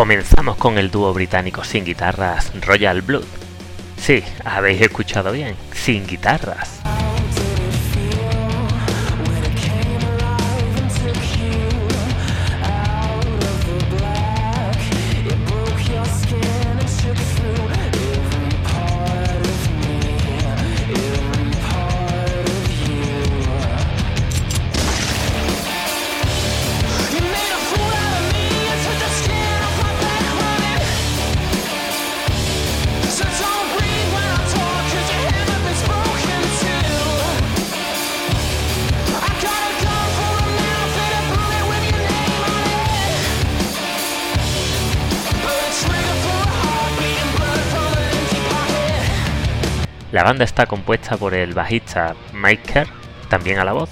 Comenzamos con el dúo británico sin guitarras Royal Blood. Sí, habéis escuchado bien, sin guitarras. La banda está compuesta por el bajista Mike Kerr, también a la voz,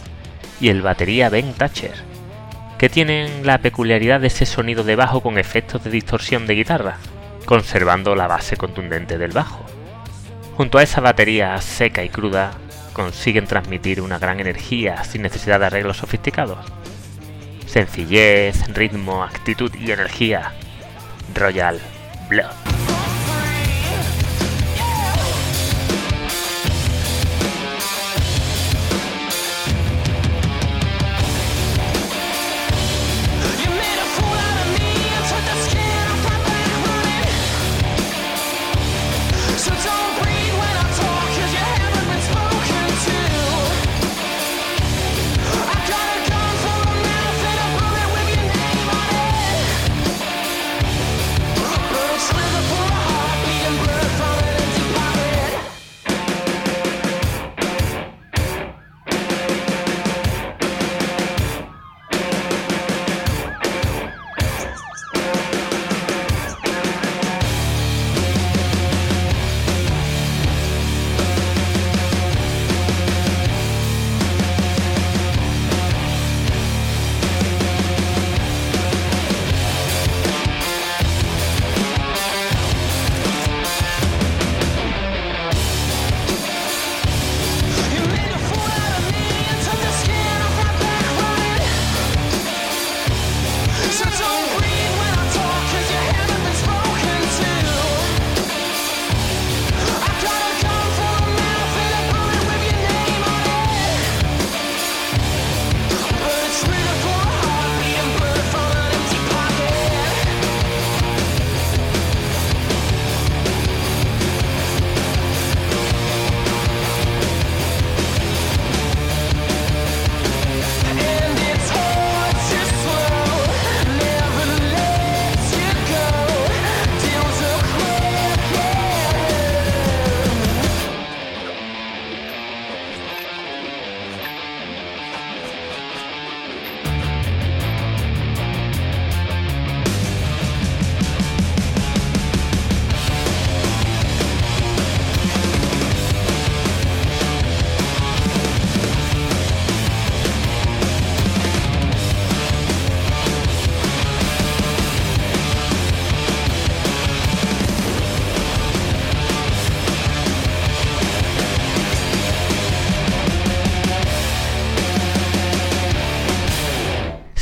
y el batería Ben Thatcher, que tienen la peculiaridad de ese sonido de bajo con efectos de distorsión de guitarra, conservando la base contundente del bajo. Junto a esa batería seca y cruda, consiguen transmitir una gran energía sin necesidad de arreglos sofisticados. Sencillez, ritmo, actitud y energía. Royal Blood.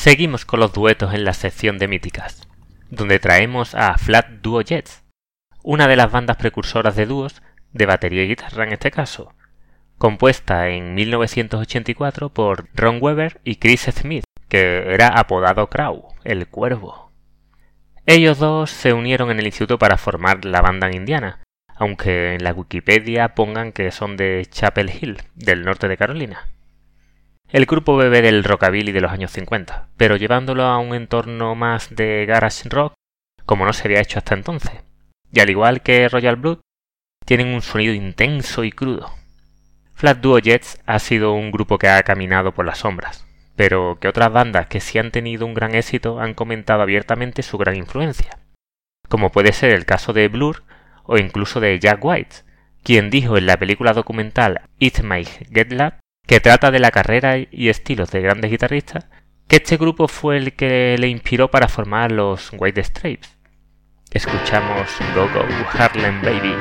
Seguimos con los duetos en la sección de míticas, donde traemos a Flat Duo Jets, una de las bandas precursoras de dúos de batería y guitarra en este caso, compuesta en 1984 por Ron Weber y Chris Smith, que era apodado Crow, el cuervo. Ellos dos se unieron en el instituto para formar la banda en Indiana, aunque en la Wikipedia pongan que son de Chapel Hill, del norte de Carolina. El grupo bebé del rockabilly de los años 50, pero llevándolo a un entorno más de garage rock como no se había hecho hasta entonces. Y al igual que Royal Blood, tienen un sonido intenso y crudo. Flat Duo Jets ha sido un grupo que ha caminado por las sombras, pero que otras bandas que sí han tenido un gran éxito han comentado abiertamente su gran influencia, como puede ser el caso de Blur o incluso de Jack White, quien dijo en la película documental It My Get Lab, que trata de la carrera y estilos de grandes guitarristas, que este grupo fue el que le inspiró para formar los White Stripes. Escuchamos Go Go Harlem Baby.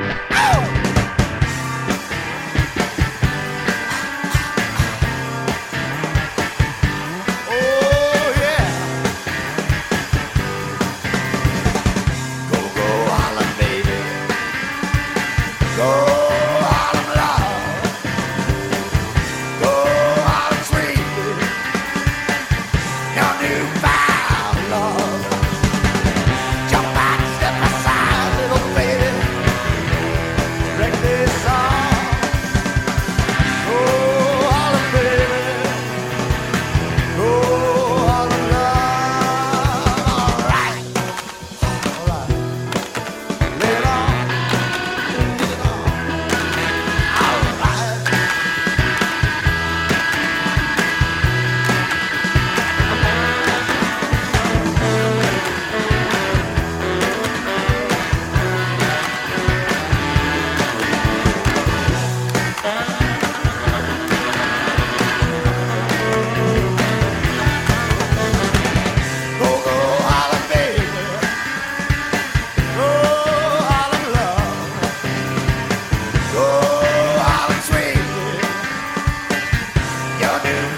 I it.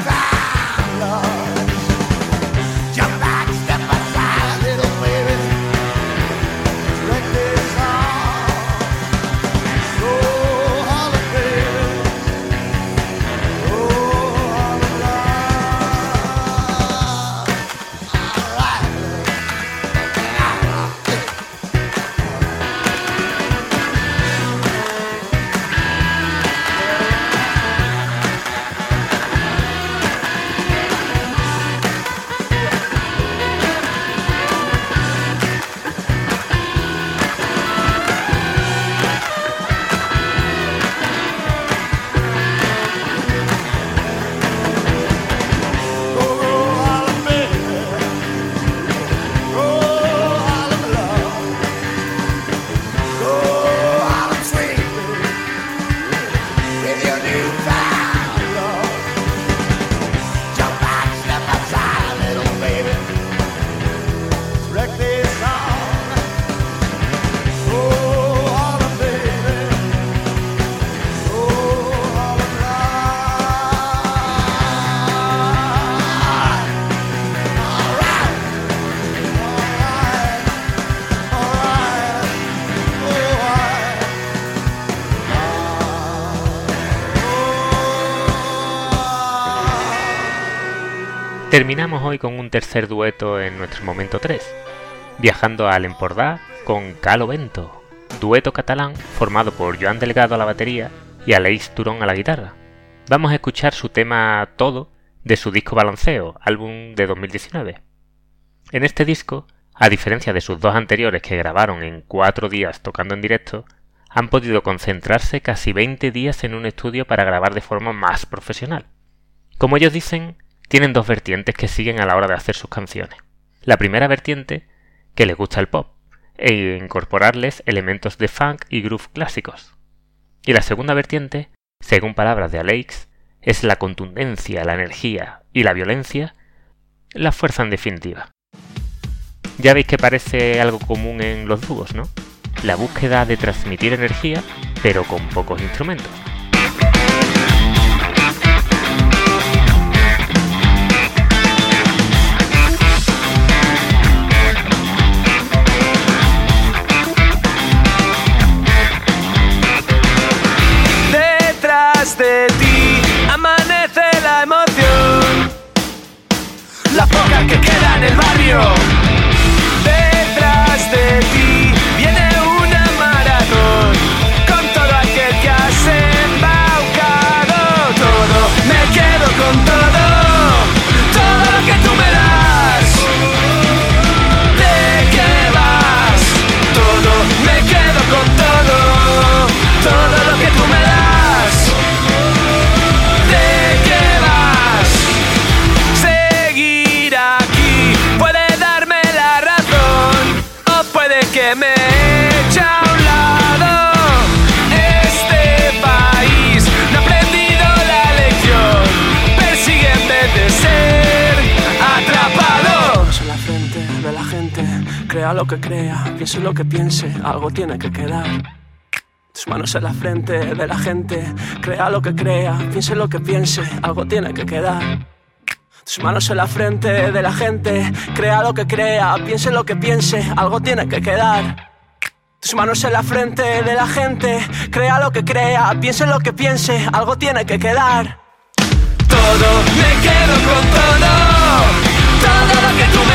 Terminamos hoy con un tercer dueto en nuestro momento 3, viajando al Empordà con Calo Vento, dueto catalán formado por Joan Delgado a la batería y Aleix Turón a la guitarra. Vamos a escuchar su tema Todo de su disco Balanceo, álbum de 2019. En este disco, a diferencia de sus dos anteriores que grabaron en cuatro días tocando en directo, han podido concentrarse casi 20 días en un estudio para grabar de forma más profesional. Como ellos dicen, tienen dos vertientes que siguen a la hora de hacer sus canciones. La primera vertiente, que les gusta el pop, e incorporarles elementos de funk y groove clásicos. Y la segunda vertiente, según palabras de Alex, es la contundencia, la energía y la violencia, la fuerza en definitiva. Ya veis que parece algo común en los dúos, ¿no? La búsqueda de transmitir energía, pero con pocos instrumentos. Lo que crea, piense lo que piense, algo tiene que quedar. Tus manos en la frente de la gente, crea lo que crea, piense lo que piense, algo tiene que quedar. Tus manos en la frente de la gente, crea lo que crea, piense lo que piense, algo tiene que quedar. Tus manos en la frente de la gente, crea lo que crea, piense lo que piense, algo tiene que quedar. Todo, me quedo con todo, todo lo que tú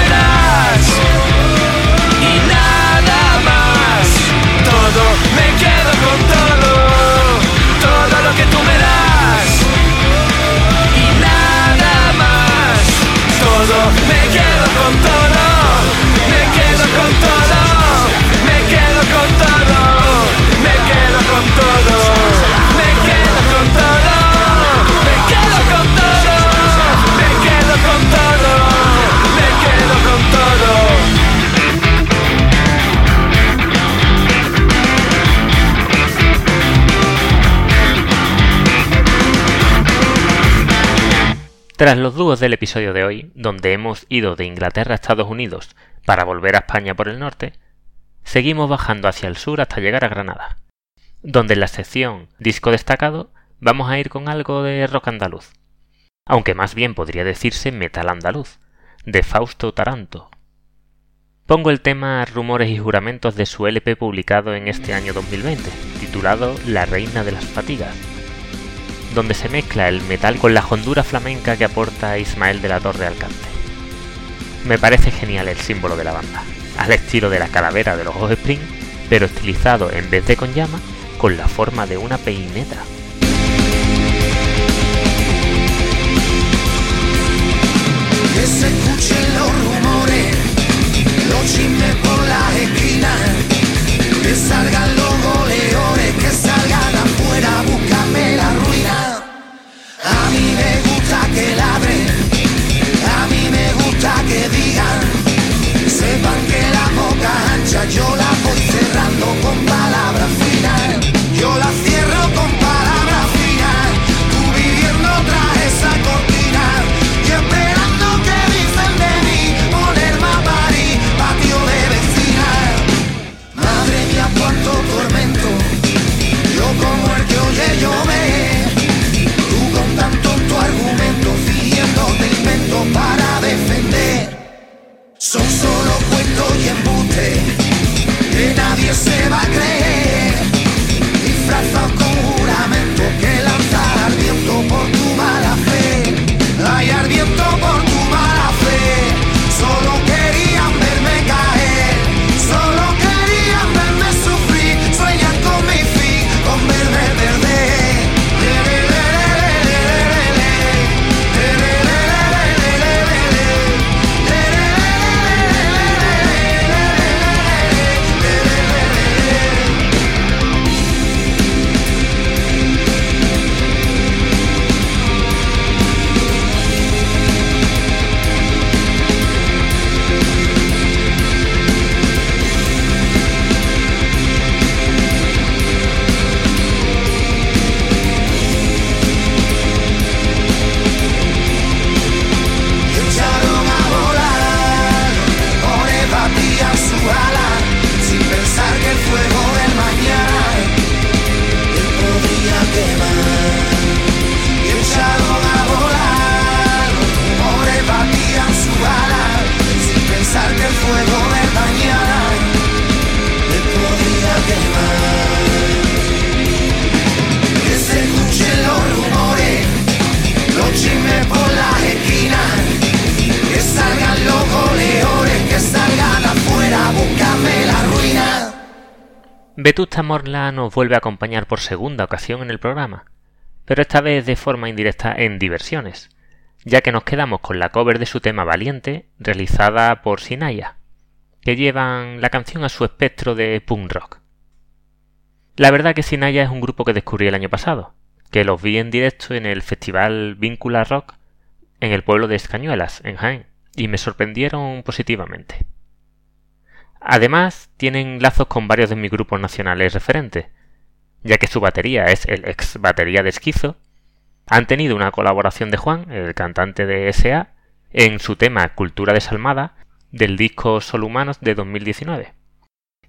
Make it a Tras los dúos del episodio de hoy, donde hemos ido de Inglaterra a Estados Unidos para volver a España por el norte, seguimos bajando hacia el sur hasta llegar a Granada, donde en la sección Disco destacado vamos a ir con algo de rock andaluz, aunque más bien podría decirse metal andaluz, de Fausto Taranto. Pongo el tema Rumores y Juramentos de su LP publicado en este año 2020, titulado La Reina de las Fatigas, donde se mezcla el metal con la hondura flamenca que aporta Ismael de la Torre al cante. Me parece genial el símbolo de la banda, al estilo de la calavera de los Offspring, pero estilizado en vez de con llama, con la forma de una peineta. Vetusta Morla nos vuelve a acompañar por segunda ocasión en el programa, pero esta vez de forma indirecta en diversiones, ya que nos quedamos con la cover de su tema Valiente, realizada por Sinaya, que llevan la canción a su espectro de punk rock. La verdad que Sinaya es un grupo que descubrí el año pasado, que los vi en directo en el festival Víncula Rock en el pueblo de Escañuelas, en Jaén, y me sorprendieron positivamente. Además, tienen lazos con varios de mis grupos nacionales referentes, ya que su batería es el ex batería de Esquizo. Han tenido una colaboración de Juan, el cantante de SA, en su tema Cultura Desalmada del disco Solo Humanos de 2019.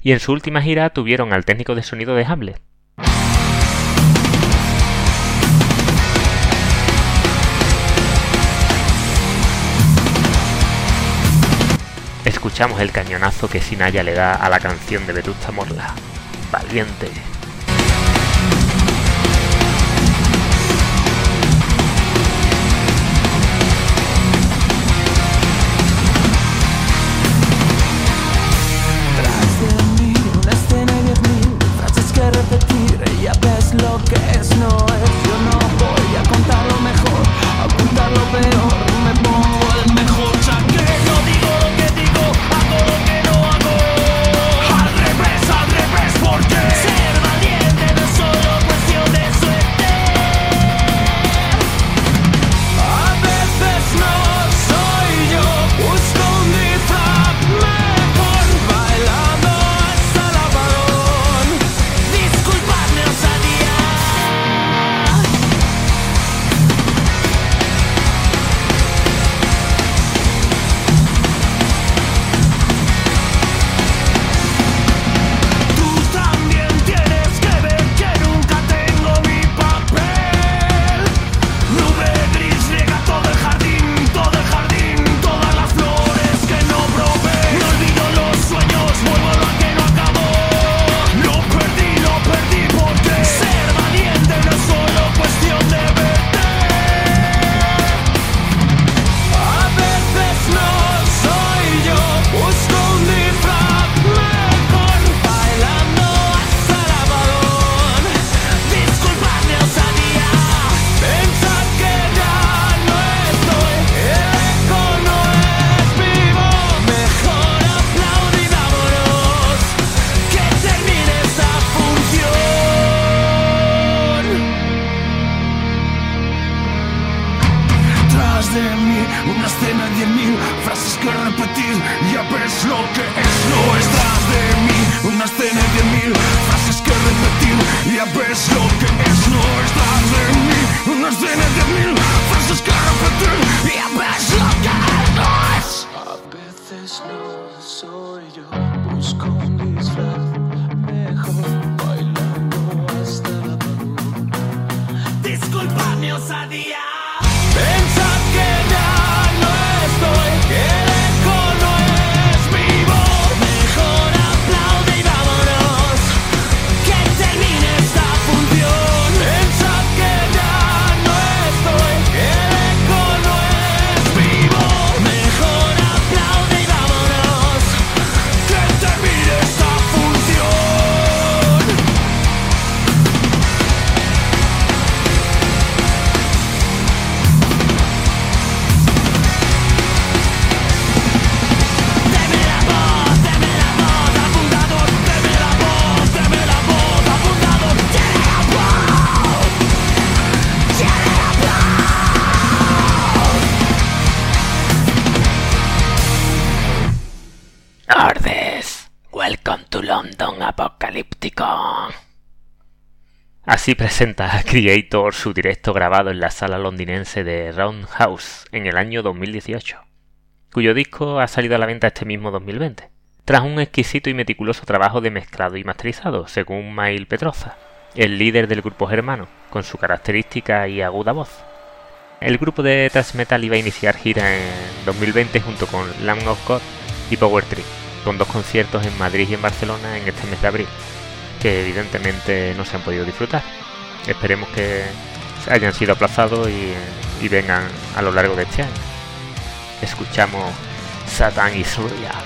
Y en su última gira tuvieron al técnico de sonido de Hamlet. Escuchamos el cañonazo que Sinaya le da a la canción de Vetusta Morla. Valiente. Así presenta Creator su directo grabado en la sala londinense de Roundhouse en el año 2018, cuyo disco ha salido a la venta este mismo 2020, tras un exquisito y meticuloso trabajo de mezclado y masterizado, según Mail Petroza, el líder del grupo germano, con su característica y aguda voz. El grupo de thrash metal iba a iniciar gira en 2020 junto con Lamb of God y Power Trip, con dos conciertos en Madrid y en Barcelona en este mes de abril, que evidentemente no se han podido disfrutar. Esperemos que hayan sido aplazados y, vengan a lo largo de este año. Escuchamos Satan is Real.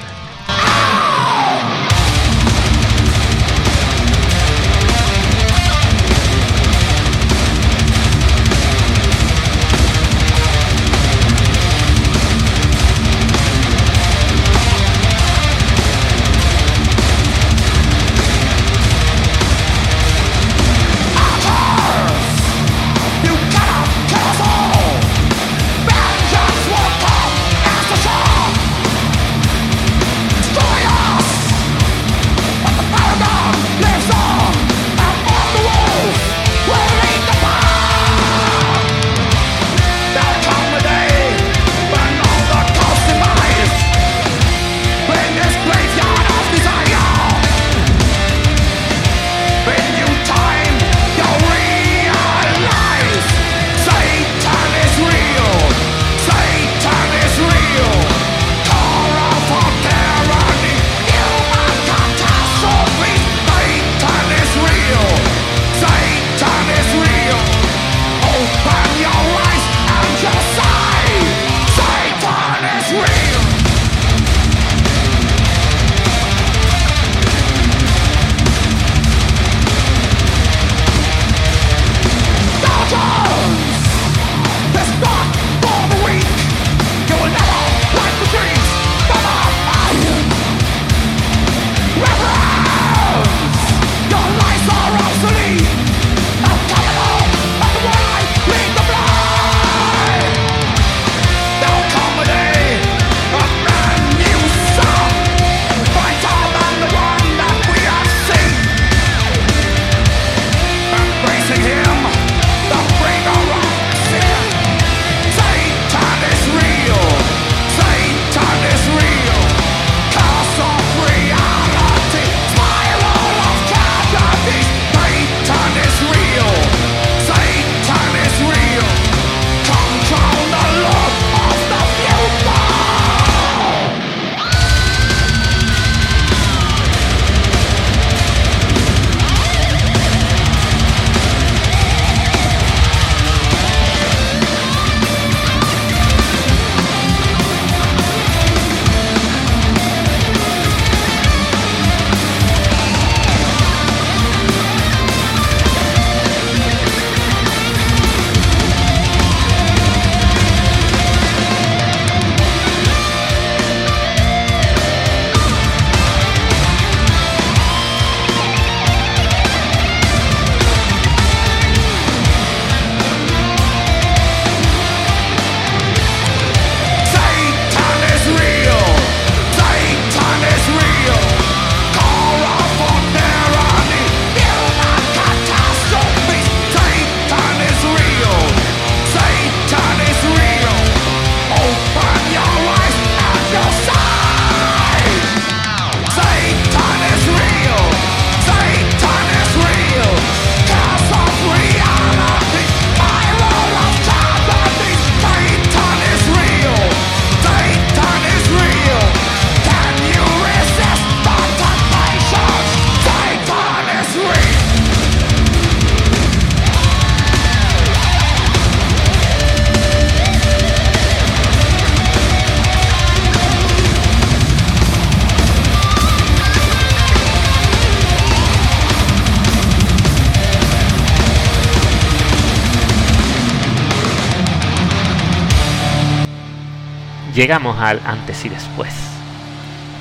Llegamos al antes y después,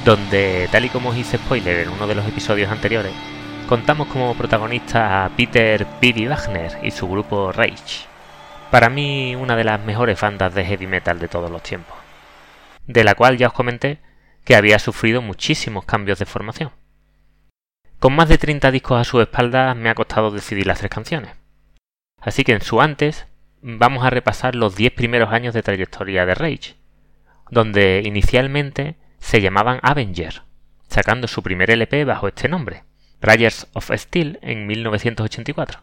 donde, tal y como os hice spoiler en uno de los episodios anteriores, contamos como protagonista a Peter Billy Wagner y su grupo Rage. Para mí, una de las mejores bandas de heavy metal de todos los tiempos, de la cual ya os comenté que había sufrido muchísimos cambios de formación. Con más de 30 discos a su espalda me ha costado decidir las tres canciones. Así que en su antes vamos a repasar los 10 primeros años de trayectoria de Rage, donde inicialmente se llamaban Avenger, sacando su primer LP bajo este nombre, Riders of Steel, en 1984.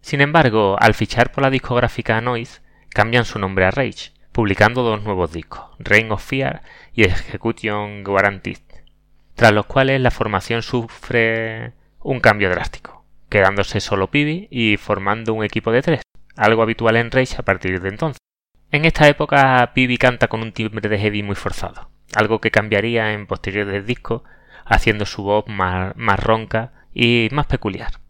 Sin embargo, al fichar por la discográfica Noise, cambian su nombre a Rage, publicando dos nuevos discos, Reign of Fear y Execution Guaranteed, tras los cuales la formación sufre un cambio drástico, quedándose solo Pibi y formando un equipo de tres, algo habitual en Rage a partir de entonces. En esta época Pibi canta con un timbre de heavy muy forzado, algo que cambiaría en posteriores discos, haciendo su voz más, más ronca y más peculiar.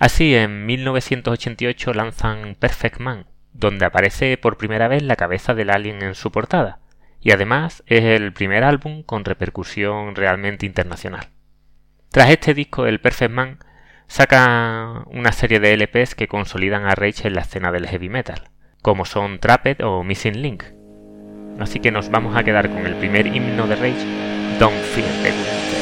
Así, en 1988 lanzan Perfect Man, donde aparece por primera vez la cabeza del alien en su portada, y además es el primer álbum con repercusión realmente internacional. Tras este disco, el Perfect Man saca una serie de LPs que consolidan a Rage en la escena del heavy metal, como son Trapped o Missing Link. Así que nos vamos a quedar con el primer himno de Rage, Don't Fear the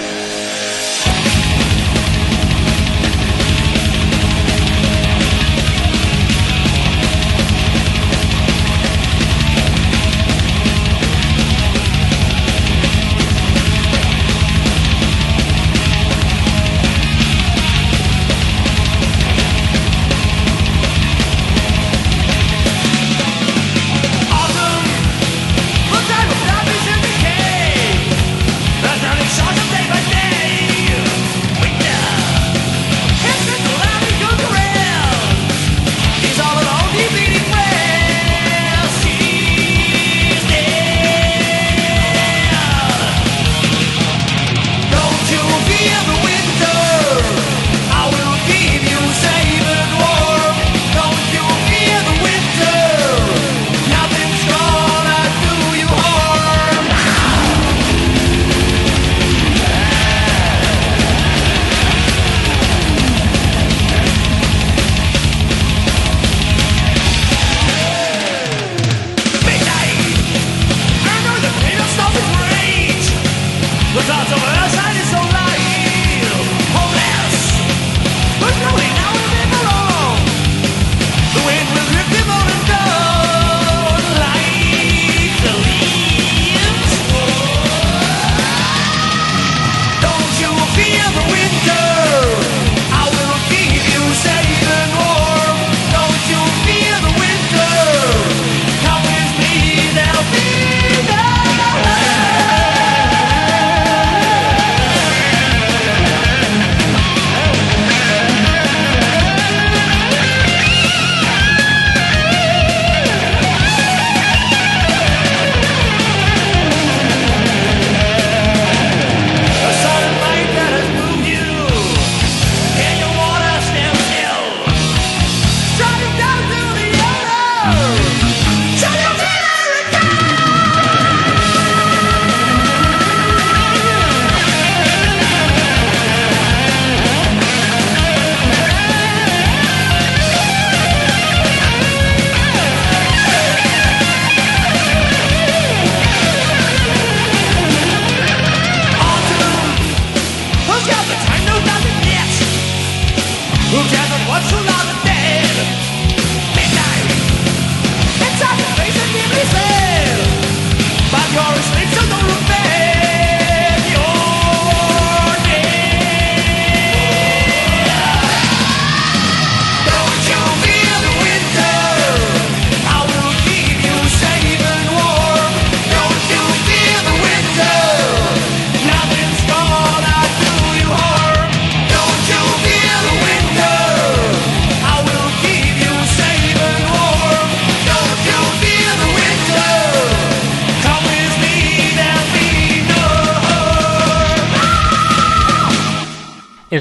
together, what's your love?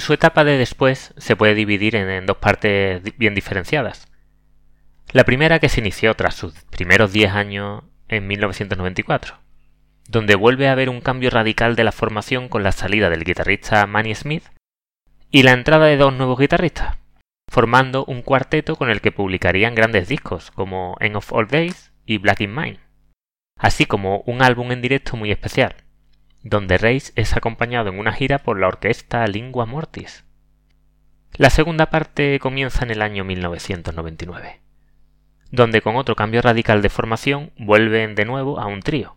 Su etapa de después se puede dividir en, dos partes bien diferenciadas. La primera que se inició tras sus primeros 10 años en 1994, donde vuelve a haber un cambio radical de la formación con la salida del guitarrista Manny Smith y la entrada de dos nuevos guitarristas, formando un cuarteto con el que publicarían grandes discos como End of All Days y Black in Mine, así como un álbum en directo muy especial, donde Reis es acompañado en una gira por la orquesta Lingua Mortis. La segunda parte comienza en el año 1999, donde con otro cambio radical de formación vuelven de nuevo a un trío.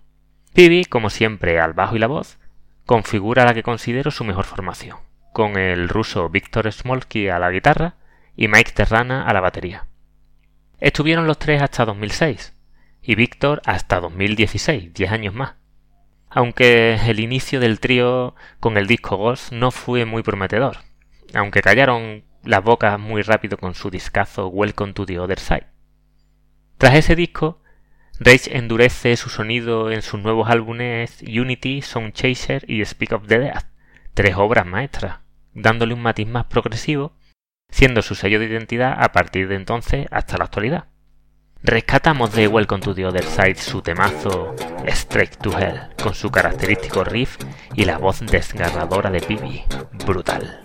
Pibi, como siempre, al bajo y la voz, configura la que considero su mejor formación, con el ruso Víctor Smolky a la guitarra y Mike Terrana a la batería. Estuvieron los tres hasta 2006 y Víctor hasta 2016, 10 años más. Aunque el inicio del trío con el disco Ghost no fue muy prometedor, aunque callaron las bocas muy rápido con su discazo Welcome to the Other Side. Tras ese disco, Rage endurece su sonido en sus nuevos álbumes Unity, Sound Chaser y Speak of the Dead, tres obras maestras, dándole un matiz más progresivo, siendo su sello de identidad a partir de entonces hasta la actualidad. Rescatamos de Welcome to the Other Side su temazo Straight to Hell, con su característico riff y la voz desgarradora de Pibi. Brutal.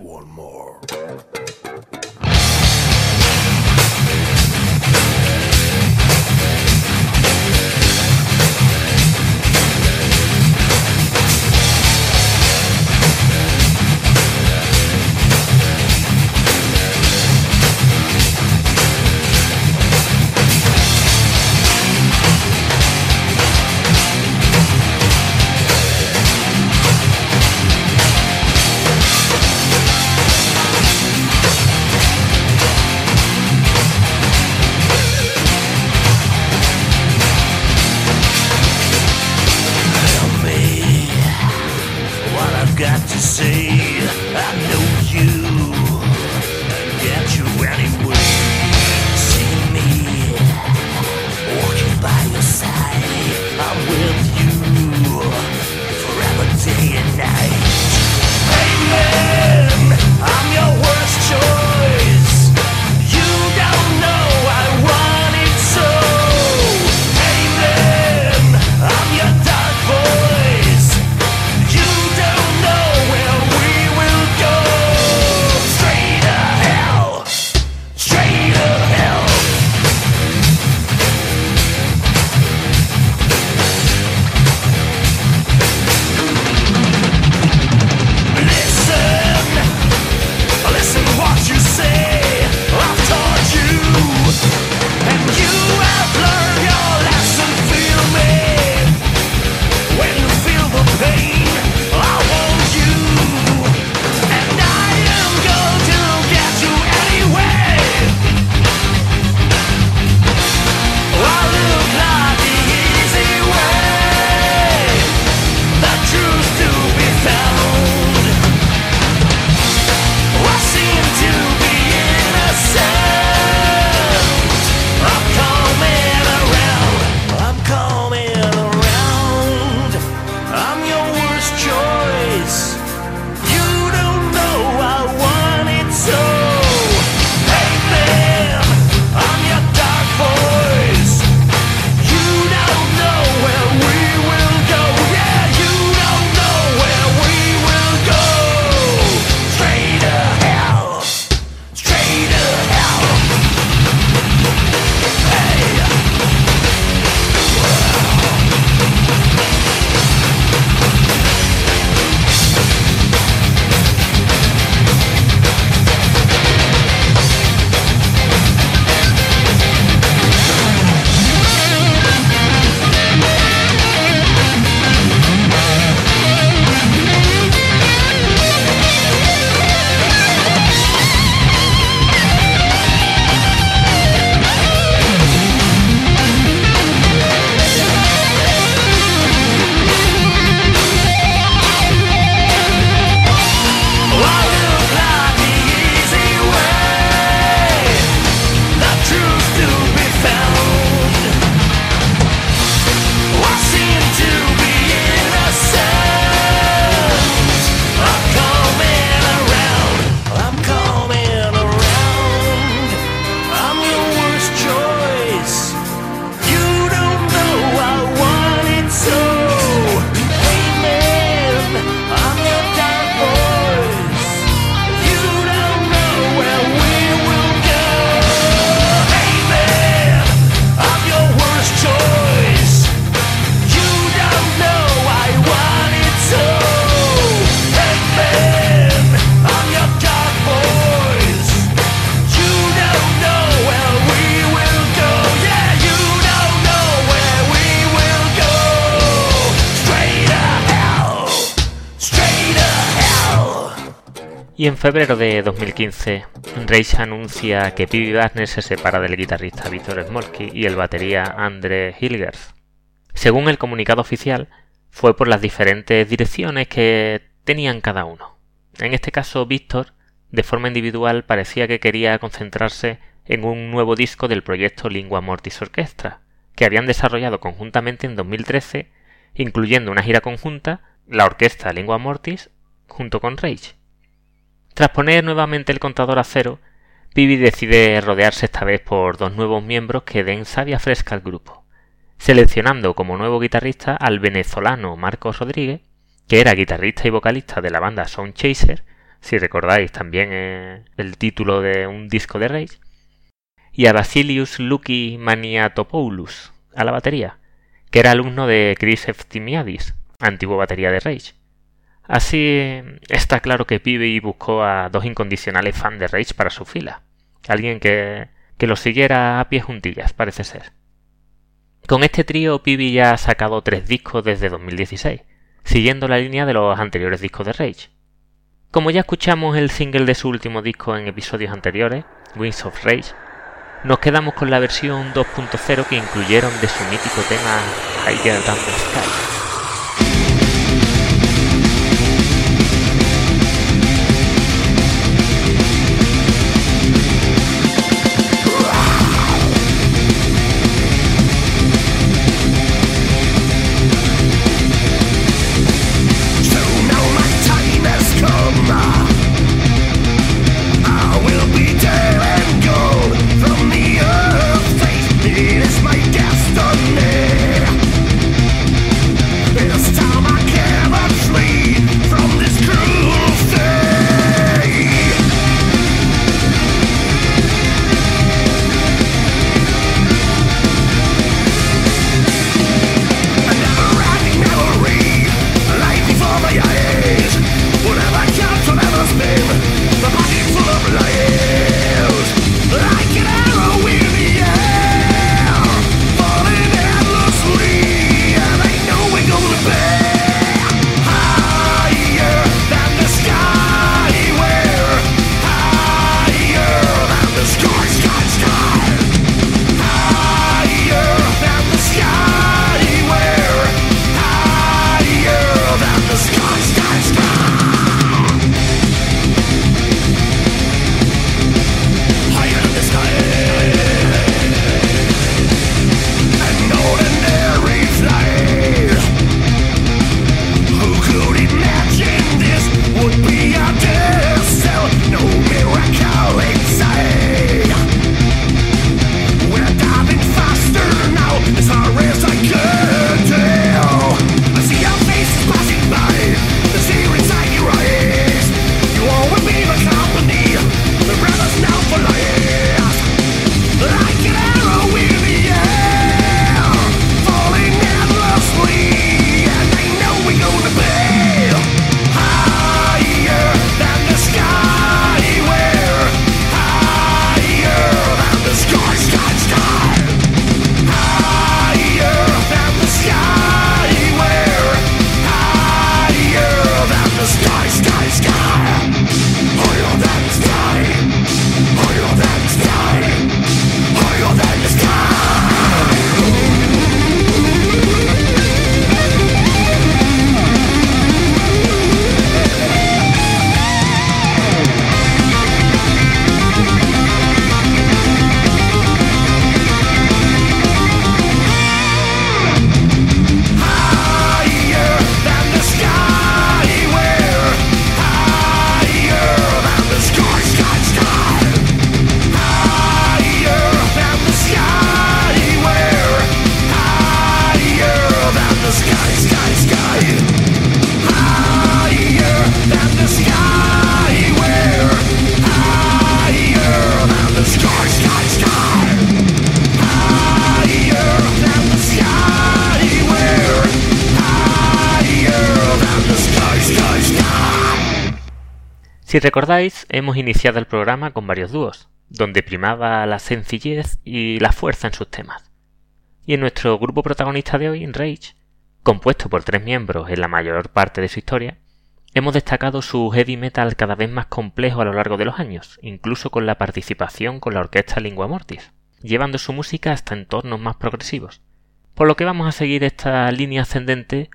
En febrero de 2015, Rage anuncia que Pibi Barner se separa del guitarrista Víctor Smolky y el batería Andre Hilgers. Según el comunicado oficial, fue por las diferentes direcciones que tenían cada uno. En este caso, Víctor, de forma individual, parecía que quería concentrarse en un nuevo disco del proyecto Lingua Mortis Orchestra, que habían desarrollado conjuntamente en 2013, incluyendo una gira conjunta, la orquesta Lingua Mortis, junto con Rage. Tras poner nuevamente el contador a cero, Pibi decide rodearse esta vez por dos nuevos miembros que den savia fresca al grupo, seleccionando como nuevo guitarrista al venezolano Marcos Rodríguez, que era guitarrista y vocalista de la banda Sound Chaser, si recordáis también el título de un disco de Rage, y a Basilius Luki Maniatopoulos a la batería, que era alumno de Chris Eftimiadis, antiguo batería de Rage. Así está claro que Pibi buscó a dos incondicionales fans de Rage para su fila. Alguien que, que lo siguiera a pie juntillas, parece ser. Con este trío, Pibi ya ha sacado tres discos desde 2016, siguiendo la línea de los anteriores discos de Rage. Como ya escuchamos el single de su último disco en episodios anteriores, Wings of Rage, nos quedamos con la versión 2.0 que incluyeron de su mítico tema Higher Than the Sky. Si recordáis, hemos iniciado el programa con varios dúos, donde primaba la sencillez y la fuerza en sus temas. Y en nuestro grupo protagonista de hoy, Rage, compuesto por tres miembros en la mayor parte de su historia, Hemos destacado su heavy metal cada vez más complejo a lo largo de los años, incluso con la participación con la orquesta Lingua Mortis, llevando su música hasta entornos más progresivos. Por lo que vamos a seguir esta línea ascendente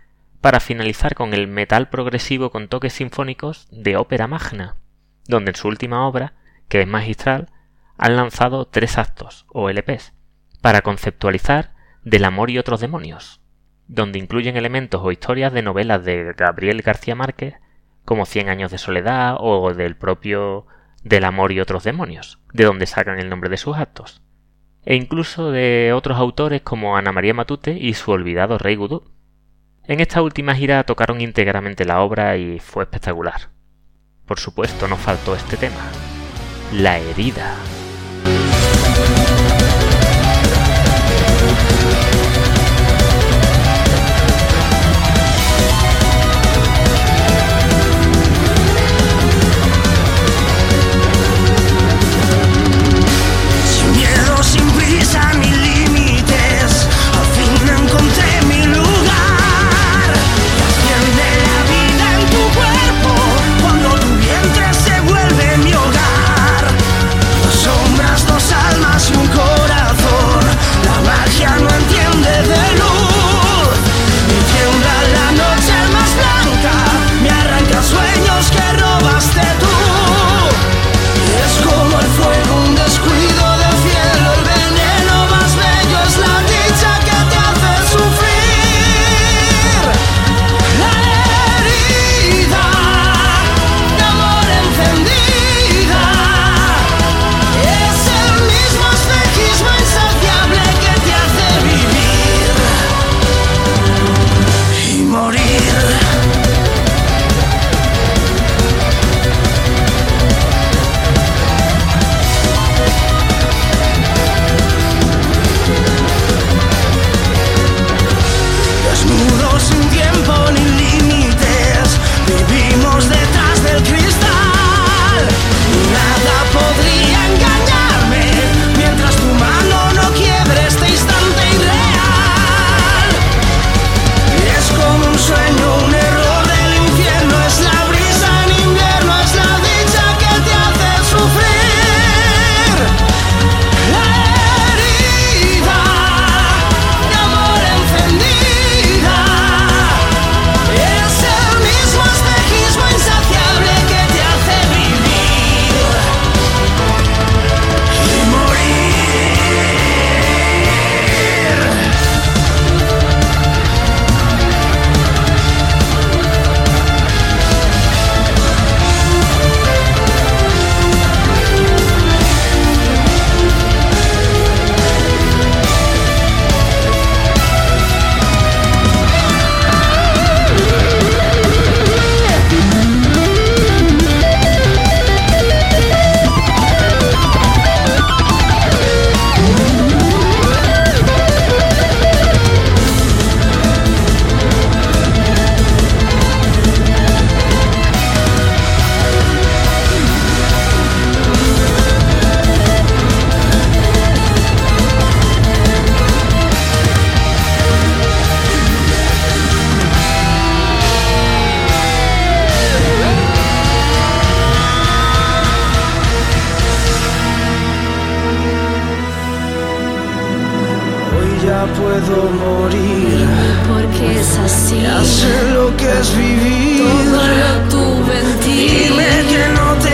para finalizar con el metal progresivo con toques sinfónicos de Ópera Magna, donde en su última obra, que es magistral, han lanzado tres actos, o LPs, para conceptualizar Del amor y otros demonios, donde incluyen elementos o historias de novelas de Gabriel García Márquez, como Cien años de soledad o del propio Del amor y otros demonios, de donde sacan el nombre de sus actos, e incluso de otros autores como Ana María Matute y su olvidado Rey Gudú. En esta última gira tocaron íntegramente la obra y fue espectacular. Por supuesto, no faltó este tema, La herida. Puedo morir, Porque es así. ya sé lo que es vivir. Todo lo tuve en ti. Dime que no te